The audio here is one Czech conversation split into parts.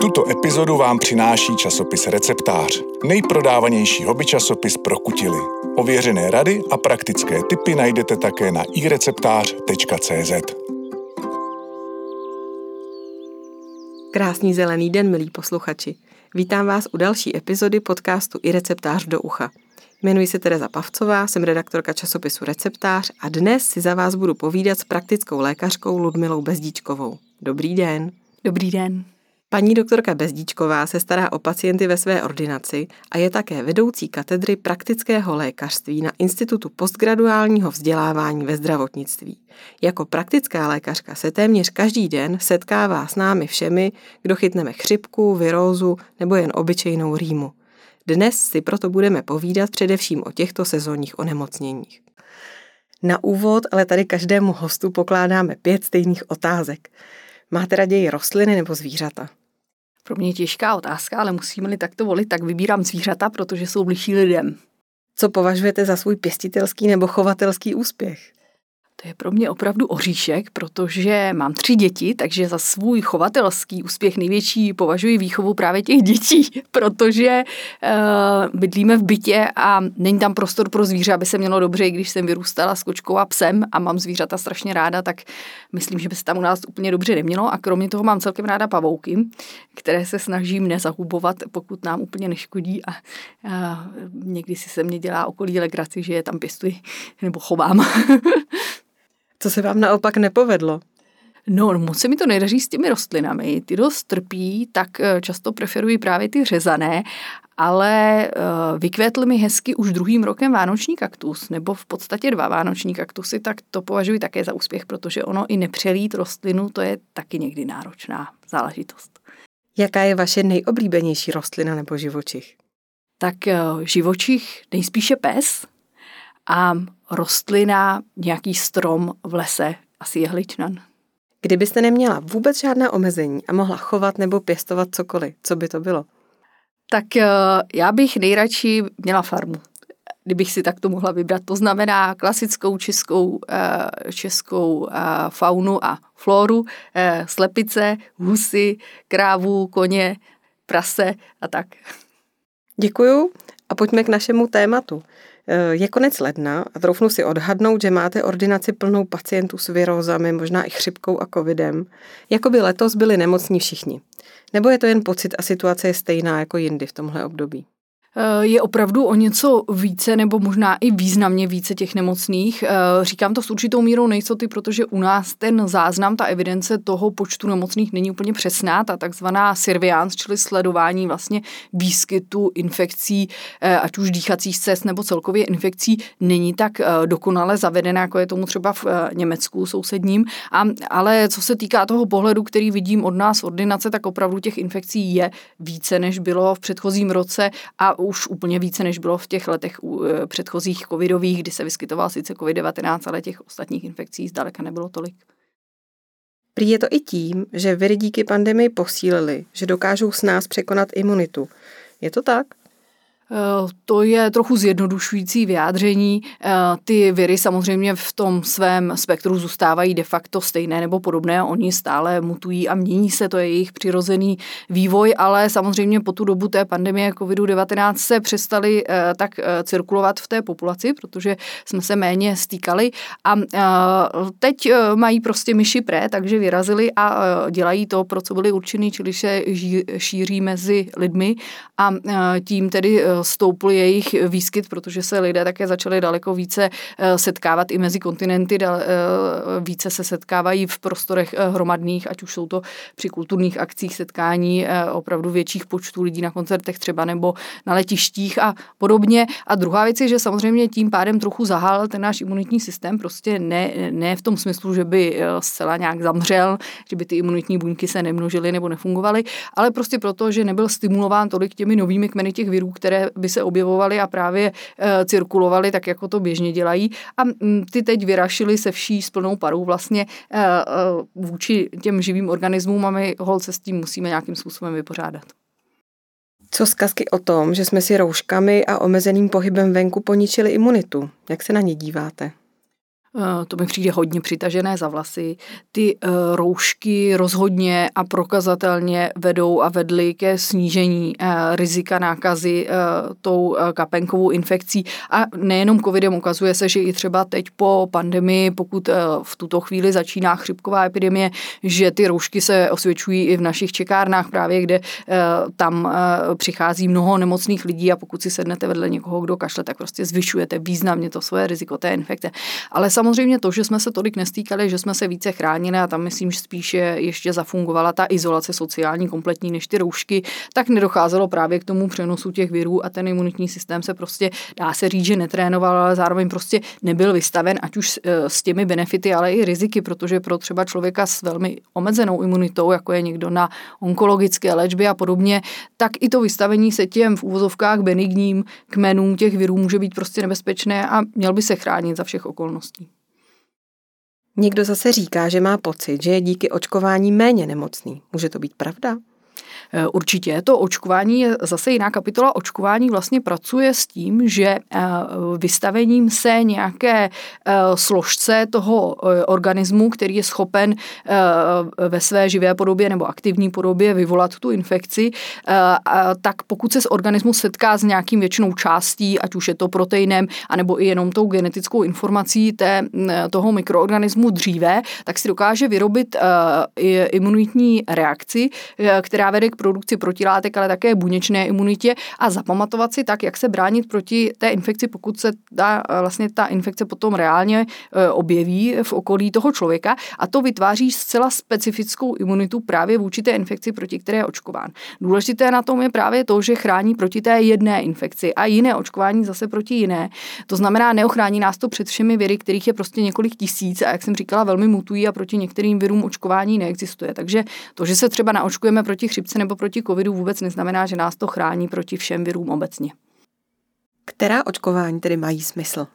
Tuto epizodu vám přináší časopis Receptář, nejprodávanější hobby časopis pro kutily. Ověřené rady a praktické tipy najdete také na ireceptář.cz. Krásný zelený den, milí posluchači. Vítám vás u další epizody podcastu i receptář do ucha. Jmenuji se Tereza Pavcová, jsem redaktorka časopisu Receptář a dnes si za vás budu povídat s praktickou lékařkou Ludmilou Bezdíčkovou. Dobrý den. Dobrý den. Paní doktorka Bezdíčková se stará o pacienty ve své ordinaci a je také vedoucí katedry praktického lékařství na Institutu postgraduálního vzdělávání ve zdravotnictví. Jako praktická lékařka se téměř každý den setkává s námi všemi, kdo chytneme chřipku, virózu nebo jen obyčejnou rýmu. Dnes si proto budeme povídat především o těchto sezónních onemocněních. Na úvod ale tady každému hostu pokládáme pět stejných otázek. Máte raději rostliny nebo zvířata? Pro mě je těžká otázka, ale musíme-li takto volit, tak vybírám zvířata, protože jsou blížší lidem. Co považujete za svůj pěstitelský nebo chovatelský úspěch? To je pro mě opravdu oříšek, protože mám tři děti, takže za svůj chovatelský úspěch největší považuji výchovu právě těch dětí, protože uh, bydlíme v bytě a není tam prostor pro zvíře, aby se mělo dobře, i když jsem vyrůstala s kočkou a psem a mám zvířata strašně ráda, tak myslím, že by se tam u nás úplně dobře nemělo. A kromě toho mám celkem ráda pavouky, které se snažím nezahubovat, pokud nám úplně neškodí a, a někdy si se mě dělá okolí legraci, že je tam pěstuji nebo chovám. Co se vám naopak nepovedlo? No, moc se mi to nedaří s těmi rostlinami. Ty dost trpí, tak eh, často preferuji právě ty řezané, ale uh, vykvétl mi hezky už druhým rokem vánoční kaktus, nebo v podstatě dva vánoční kaktusy, tak to považuji také za úspěch, protože ono i nepřelít rostlinu, to je taky někdy náročná záležitost. Jaká je vaše nejoblíbenější rostlina nebo živočich? Tak uh, živočich nejspíše pes, a rostlina, nějaký strom v lese, asi jehličnan. Kdybyste neměla vůbec žádná omezení a mohla chovat nebo pěstovat cokoliv, co by to bylo? Tak eh, já bych nejradši měla farmu, kdybych si takto mohla vybrat. To znamená klasickou českou, eh, českou eh, faunu a floru, slepice, husy, krávu, koně, prase a tak. Děkuju a pojďme k našemu tématu. Je konec ledna a troufnu si odhadnout, že máte ordinaci plnou pacientů s virózami, možná i chřipkou a covidem. Jako by letos byli nemocní všichni. Nebo je to jen pocit a situace je stejná jako jindy v tomhle období? Eh, je opravdu o něco více nebo možná i významně více těch nemocných. Eh, říkám to s určitou mírou nejistoty, protože u nás ten záznam, ta evidence toho počtu nemocných není úplně přesná, ta takzvaná surveillance, čili sledování vlastně výskytu infekcí, eh, ať už dýchacích cest nebo celkově infekcí, není tak dokonale zavedená, jako je tomu třeba v Německu sousedním. A, ale co se týká toho pohledu, který vidím od nás ordinace, tak opravdu těch infekcí je více, než bylo v předchozím roce a už úplně více, než bylo v těch letech e, předchozích covidových, kdy se vyskytoval sice COVID-19, ale těch ostatních infekcí zdaleka nebylo tolik. Prý je to i tím, že viry díky pandemii posílili, že dokážou s nás překonat imunitu. Je to tak? Eh, to je trochu zjednodušující vyjádření. Eh, ty viry samozřejmě v tom svém spektru zůstávají de facto stejné nebo podobné. Oni stále mutují a mění se, to je jejich přirozený vývoj, ale samozřejmě po tu dobu té pandemie COVID-19 se přestali eh, tak cirkulovat v té populaci, protože jsme se méně stýkali a teď mají prostě myši pré, takže vyrazili a dělají to, pro co byli určeny, čili se šíří mezi lidmi a tím tedy stoupl jejich výskyt, protože se lidé také začali daleko více eh, setkávat i mezi kontinenty, eh, více se setkávají v prostorech eh, hromadných, ať už jsou to při kulturních akcích setkání opravdu větších počtů lidí na koncertech třeba nebo na letištích a podobně. A druhá věc je, že samozřejmě tím pádem trochu zahálil ten náš imunitní systém, prostě ne, ne v tom smyslu, že by zcela nějak zamřel, že by ty imunitní buňky se nemnožily nebo nefungovaly, ale prostě proto, že nebyl stimulován tolik těmi novými kmeny těch virů, které by se objevovaly a právě e, cirkulovaly tak, jako to běžně dělají. A m, ty teď vyrašily se vší s plnou parou vlastně e, e, vůči těm živým organismům a my holce s tím musíme nějakým způsobem vypořádat. Co zkazky o tom, že jsme si rouškami a omezeným pohybem venku poničili imunitu? Jak se na ně díváte? Eh, to mi přijde hodně přitažené za vlasy. Ty uh, roušky rozhodně a prokazatelně vedou a vedly ke snížení uh, rizika nákazy tou kapenkovou infekcí. A nejenom covidem ukazuje se, že i třeba teď po pandemii, pokud v tuto chvíli začíná chřipková epidemie, že ty roušky se osvědčují i v našich čekárnách právě, kde tam přichází mnoho nemocných lidí a pokud si sednete vedle někoho, kdo kašle, tak prostě zvyšujete významně to svoje riziko té infekce. Ale samozřejmě to, že jsme se tolik nestýkali, že jsme se více chránili a tam myslím, že spíše ještě zafungovala ta izolace sociální kompletní než ty roušky, tak nedocházelo právě k tomu přenosu těch virů a ten imunitní systém se prostě, dá se říct, že netrénoval, ale zároveň prostě nebyl vystaven, ať už s těmi benefity, ale i riziky, protože pro třeba člověka s velmi omezenou imunitou, jako je někdo na onkologické léčbě a podobně, tak i to vystavení se těm v úvozovkách benigním kmenům těch virů může být prostě nebezpečné a měl by se chránit za všech okolností. Někdo zase říká, že má pocit, že je díky očkování méně nemocný. Může to být pravda? Eh, určitě to očkování je zase jiná kapitola. Očkování vlastně pracuje s tím, že eh, vystavením se nějaké eh, složce toho organismu, který je schopen ve své živé podobě nebo aktivní podobě vyvolat tu infekci, tak pokud se organismus setká s nějakým většinou částí, ať už je to proteinem, anebo i jenom tou genetickou informací té, toho mikroorganismu dříve, tak si dokáže vyrobit imunitní reakci, která vede k produkci protilátek, ale také buněčné imunitě a zapamatovat si tak, jak se bránit proti té infekci, pokud se ta, vlastně ta infekce potom reálně e, objeví v okolí toho člověka a to vytváří zcela specifickou imunitu právě vůči té infekci, proti které je očkován. Důležité na tom je právě to, že chrání proti té jedné infekci a jiné očkování zase proti jiné. To znamená, neochrání nás to před všemi viry, kterých je prostě několik tisíc a jak jsem říkala, velmi mutují a proti některým virům očkování neexistuje. Takže to, že se třeba naočkujeme proti chřipce nebo proti covidu vůbec neznamená, že nás to chrání proti všem virům obecně. Která očkování tedy mají smysl?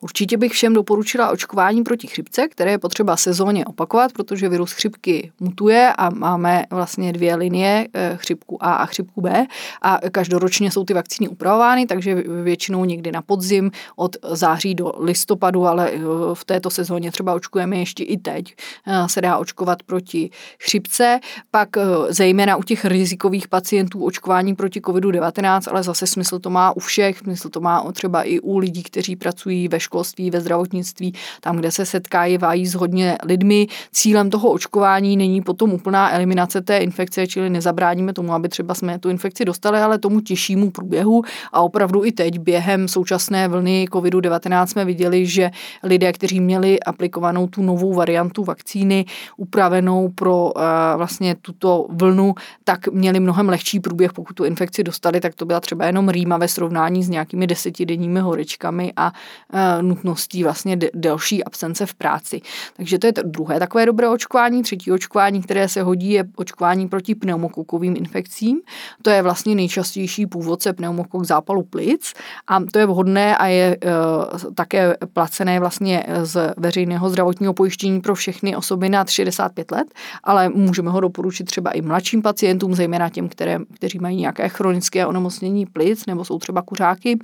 Určitě bych všem doporučila očkování proti chřipce, které je potřeba sezóně opakovat, protože virus chřipky mutuje a máme vlastně dvě linie, eh, chřipku A a chřipku B. A každoročně jsou ty vakcíny upravovány, takže většinou někdy na podzim od září do listopadu, ale eh, v této sezóně třeba očkujeme ještě i teď, eh, se dá očkovat proti chřipce, pak zejména u těch rizikových pacientů očkování proti COVID-19, ale zase smysl to má u všech, smysl to má třeba i u lidí, kteří pracují ve školství, ve zdravotnictví, tam, kde se setkávají s hodně lidmi. Cílem toho očkování není potom úplná eliminace té infekce, čili nezabráníme tomu, aby třeba jsme tu infekci dostali, ale tomu těžšímu průběhu. A opravdu i teď během současné vlny COVID-19 jsme viděli, že lidé, kteří měli aplikovanou tu novou variantu vakcíny, upravenou pro uh, vlastně tuto vlnu, tak měli mnohem lehčí průběh, pokud tu infekci dostali, tak to byla třeba jenom rýma ve srovnání s nějakými desetidenními horečkami a uh, nutností vlastně delší absence v práci. Takže to je to druhé takové dobré očkování. Třetí očkování, které se hodí, je očkování proti pneumokokovým infekcím. To je vlastně nejčastější původce pneumokok zápalu plic a to je vhodné a je uh, také placené vlastně z veřejného zdravotního pojištění pro všechny osoby nad 65 let, ale můžeme ho doporučit třeba i mladším pacientům, zejména těm, které, kteří mají nějaké chronické onemocnění plic nebo jsou třeba kuřáky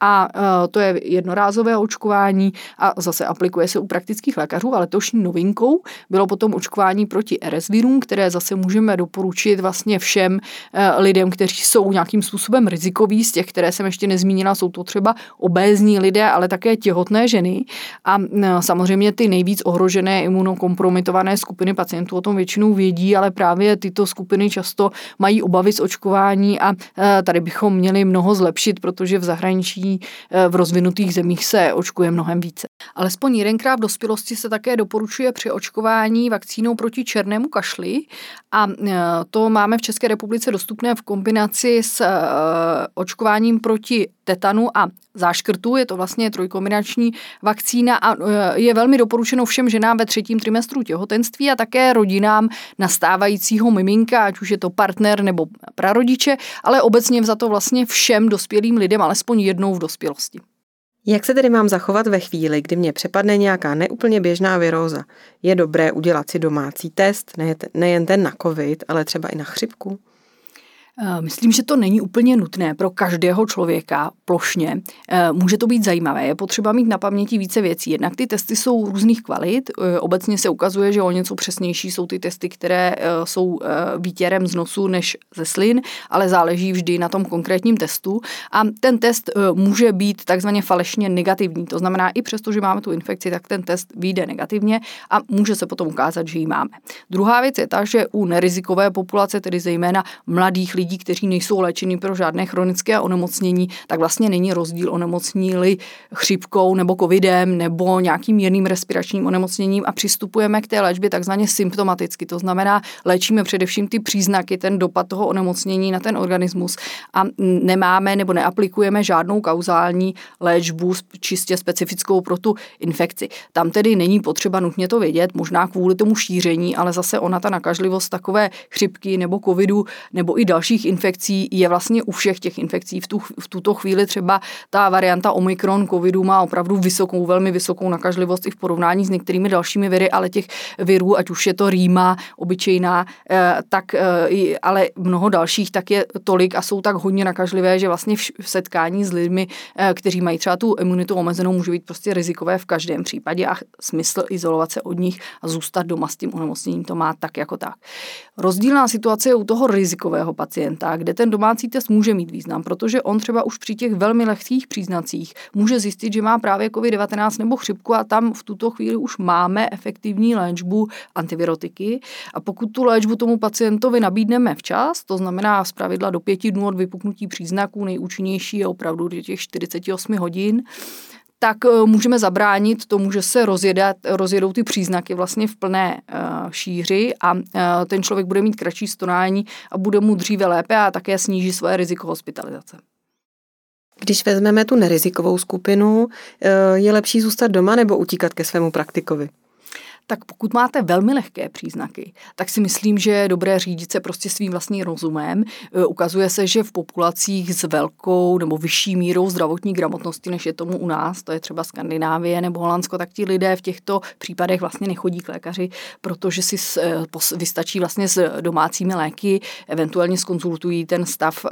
a e, to je jednorázové očkování a zase aplikuje se u praktických lékařů, ale tošní novinkou. Bylo potom očkování proti RS virům, které zase můžeme doporučit vlastně všem e, lidem, kteří jsou nějakým způsobem rizikoví, z těch, které jsem ještě nezmínila, jsou to třeba obézní lidé, ale také těhotné ženy. A e, samozřejmě ty nejvíc ohrožené imunokompromitované skupiny pacientů o tom většinou vědí, ale právě tyto skupiny často mají obavy z očkování a tady bychom měli mnoho zlepšit, protože v zahraničí Eh, v rozvinutých zemích se očkuje mnohem více. Alespoň jedenkrát v dospělosti se také doporučuje při očkování vakcínou proti černému kašli a eh, to máme v České republice dostupné v kombinaci s eh, očkováním proti tetanu a záškrtu. Je to vlastně trojkombinační vakcína a je velmi doporučeno všem ženám ve třetím trimestru těhotenství a také rodinám nastávajícího miminka, ať už je to partner nebo prarodiče, ale obecně za to vlastně všem dospělým lidem alespoň jednou v dospělosti. Jak se tedy mám zachovat ve chvíli, kdy mě přepadne nějaká neúplně běžná viróza? Je dobré udělat si domácí test, nejen ten na covid, ale třeba i na chřipku? Eh, myslím, že to není úplně nutné pro každého člověka plošně. Eh, může to být zajímavé. Je potřeba mít na paměti více věcí. Jednak ty testy jsou různých kvalit. Eh, obecně se ukazuje, že o něco přesnější jsou ty testy, které jsou výtěrem z nosu než ze slin, ale záleží vždy na tom konkrétním testu. A ten test může být takzvaně falešně negativní. To znamená, i přesto, že máme tu infekci, tak ten test vyjde negativně a může se potom ukázat, že ji máme. Druhá věc je ta, že u nerizikové populace, tedy zejména mladých lidí, lidí, kteří nejsou léčeni pro žádné chronické onemocnění, tak vlastně není rozdíl onemocní chřipkou nebo covidem nebo nějakým jiným respiračním onemocněním a přistupujeme k té léčbě takzvaně symptomaticky. To znamená, léčíme především ty příznaky, ten dopad toho onemocnění na ten organismus a nemáme nebo neaplikujeme žádnou kauzální léčbu čistě specifickou pro tu infekci. Tam tedy není potřeba nutně to vědět, možná kvůli tomu šíření, ale zase ona ta nakažlivost takové chřipky nebo covidu nebo i dalších dalších infekcí je vlastně u všech těch infekcí. V, tu, v tuto chvíli třeba ta varianta Omikron covidu má opravdu vysokou, velmi vysokou nakažlivost i v porovnání s některými dalšími viry, ale těch virů, ať už je to rýma obyčejná, eh, tak eh, ale mnoho dalších, tak je tolik a jsou tak hodně nakažlivé, že vlastně v setkání s lidmi, eh, kteří mají třeba tu imunitu omezenou, může být prostě rizikové v každém případě a smysl izolovat se od nich a zůstat doma s tím onemocněním to má tak jako tak. Rozdílná situace je u toho rizikového pacienta pacienta, kde ten domácí test může mít význam, protože on třeba už při těch velmi lehkých příznacích může zjistit, že má právě COVID-19 nebo chřipku a tam v tuto chvíli už máme efektivní léčbu antivirotiky. A pokud tu léčbu tomu pacientovi nabídneme včas, to znamená z pravidla do pěti dnů od vypuknutí příznaků, nejúčinnější je opravdu do těch 48 hodin, tak eh, můžeme zabránit tomu, že se rozjedat, rozjedou ty příznaky vlastně v plné uh, šíři a uh, ten člověk bude mít kratší stonání a bude mu dříve lépe a také sníží své riziko hospitalizace. Když vezmeme tu nerizikovou skupinu, je lepší zůstat doma nebo utíkat ke svému praktikovi? Tak pokud máte velmi lehké příznaky, tak si myslím, že je dobré řídit se prostě svým vlastním rozumem. E, ukazuje se, že v populacích s velkou nebo vyšší mírou zdravotní gramotnosti, než je tomu u nás, to je třeba Skandinávie nebo Holandsko, tak ti lidé v těchto případech vlastně nechodí k lékaři, protože si e, vystačí vlastně s domácími léky, eventuálně skonzultují ten stav e,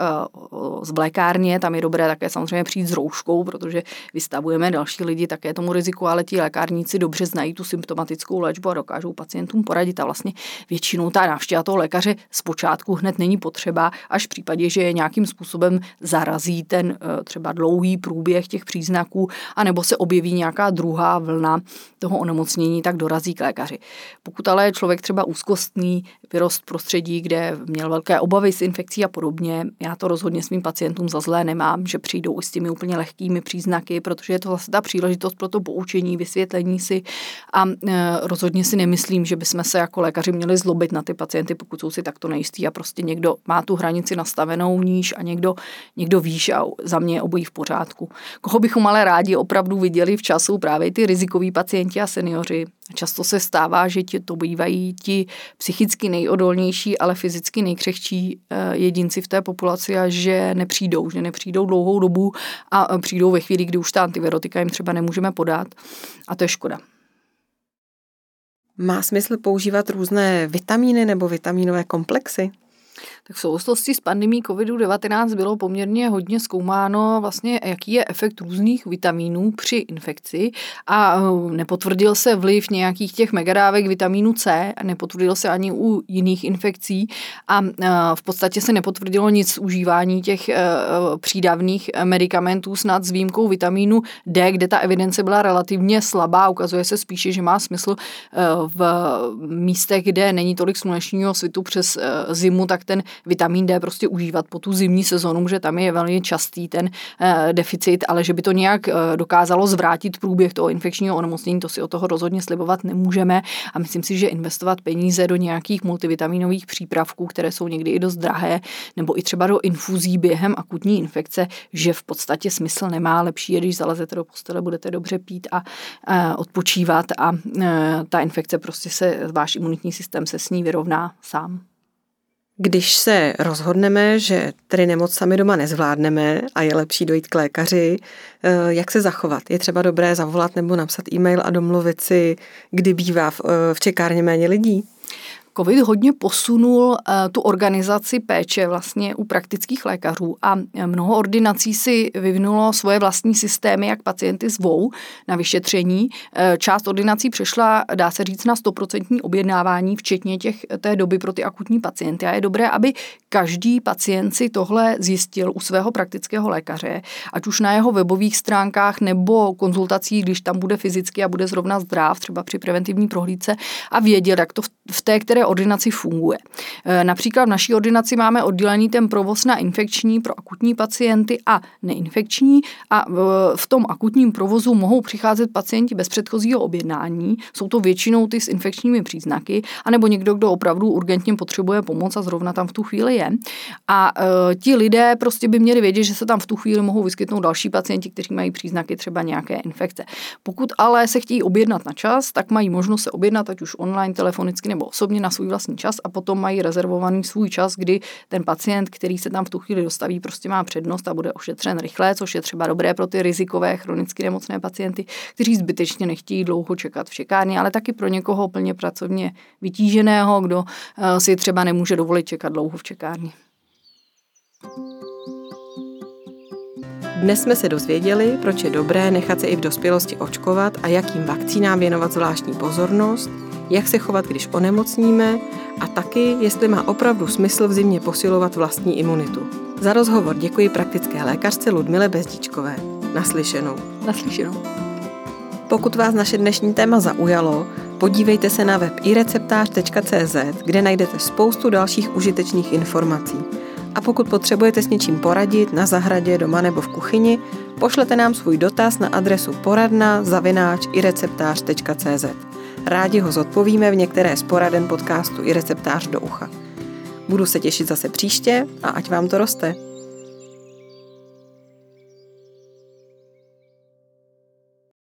z lékárně, tam je dobré také samozřejmě přijít s rouškou, protože vystavujeme další lidi také tomu riziku, ale ti lékárníci dobře znají tu symptomatickou léčbu a dokážou pacientům poradit. A vlastně většinou ta návštěva toho lékaře zpočátku hned není potřeba, až v případě, že je nějakým způsobem zarazí ten eh, třeba dlouhý průběh těch příznaků, anebo se objeví nějaká druhá vlna toho onemocnění, tak dorazí k lékaři. Pokud ale je člověk třeba úzkostný, vyrost prostředí, kde měl velké obavy s infekcí a podobně, já to rozhodně svým pacientům za zlé nemám, že přijdou s těmi úplně lehkými příznaky, protože je to zase ta příležitost pro to poučení, vysvětlení si a eh, rozhodně si nemyslím, že bychom se jako lékaři měli zlobit na ty pacienty, pokud jsou si takto nejistí a prostě někdo má tu hranici nastavenou níž a někdo, někdo výš a za mě je obojí v pořádku. Koho bychom ale rádi opravdu viděli v času právě ty rizikoví pacienti a seniori. Často se stává, že ti to bývají ti psychicky nejodolnější, ale fyzicky nejkřehčí eh, jedinci v té populaci a že nepřijdou, že nepřijdou dlouhou dobu a přijdou ve chvíli, kdy už ta antivirotika jim třeba nemůžeme podat a to je škoda. Má smysl používat různé vitamíny nebo vitamínové komplexy? Tak v souvislosti s pandemí COVID-19 bylo poměrně hodně zkoumáno vlastně, jaký je efekt různých vitamínů při infekci a eh, nepotvrdil se vliv nějakých těch megadávek vitamínu C, nepotvrdil se ani u jiných infekcí a eh, v podstatě se nepotvrdilo nic z užívání těch eh, přídavných medicamentů snad s výjimkou vitamínu D, kde ta evidence byla relativně slabá. Ukazuje se spíše, že má smysl v místech, kde není tolik slunečního svitu přes zimu, tak ten vitamin D prostě užívat po tu zimní sezonu, že tam je velmi častý ten eh, deficit, ale že by to nějak eh, dokázalo zvrátit průběh toho infekčního onemocnění, to si o toho rozhodně slibovat nemůžeme a myslím si, že investovat peníze do nějakých multivitaminových přípravků, které jsou někdy i dost drahé, nebo i třeba do infuzí během akutní infekce, že v podstatě smysl nemá. Lepší je, když zalezete do postele, budete dobře pít a, a eh, odpočívat a a ta infekce prostě se, váš imunitní systém se s ní vyrovná sám. Když se rozhodneme, že tedy nemoc sami doma nezvládneme a je lepší dojít k lékaři, eh, jak se zachovat? Je třeba dobré zavolat nebo napsat e-mail a domluvit si, kdy bývá v, eh, v čekárně méně lidí? COVID hodně posunul eh, tu organizaci péče vlastně u praktických lékařů a mnoho ordinací si vyvinulo svoje vlastní systémy, jak pacienty zvou na vyšetření. Eh, část ordinací přešla, dá se říct, na 100% objednávání, včetně těch, té doby pro ty akutní pacienty. A je dobré, aby každý pacient si tohle zjistil u svého praktického lékaře, ať už na jeho webových stránkách nebo konzultacích, když tam bude fyzicky a bude zrovna zdrav, třeba při preventivní prohlídce a věděl, jak to v té které ordinaci funguje. E, například v naší ordinaci máme oddělený ten provoz na infekční pro akutní pacienty a neinfekční a v tom akutním provozu mohou přicházet pacienti bez předchozího objednání, jsou to většinou ty s infekčními příznaky, anebo někdo, kdo opravdu urgentně potřebuje pomoc a zrovna tam v tu chvíli je. A e, ti lidé prostě by měli vědět, že se tam v tu chvíli mohou vyskytnout další pacienti, kteří mají příznaky třeba nějaké infekce. Pokud ale se chtějí objednat na čas, tak mají možnost se objednat ať už online, telefonicky nebo osobně na svůj vlastní čas a potom mají rezervovaný svůj čas, kdy ten pacient, který se tam v tu chvíli dostaví, prostě má přednost a bude ošetřen rychle, což je třeba dobré pro ty rizikové chronicky nemocné pacienty, kteří zbytečně nechtějí dlouho čekat v čekárně, ale taky pro někoho plně pracovně vytíženého, kdo eh, si třeba nemůže dovolit čekat dlouho v čekárně. Dnes jsme se dozvěděli, proč je dobré nechat se i v dospělosti očkovat a jakým vakcínám věnovat zvláštní pozornost, jak se chovat, když onemocníme a taky, jestli má opravdu smysl v zimě posilovat vlastní imunitu. Za rozhovor děkuji praktické lékařce Ludmile Bezdičkové. Naslyšenou. Naslyšenou. Pokud vás naše dnešní téma zaujalo, podívejte se na web ireceptář.cz, kde najdete spoustu dalších užitečných informací. A pokud potřebujete s něčím poradit na zahradě, doma nebo v kuchyni, pošlete nám svůj dotaz na adresu poradna zavináč ireceptář.cz. Rádi ho zodpovíme v některé z poraden podcastu i receptář do ucha. Budu se těšit zase příště a ať vám to roste.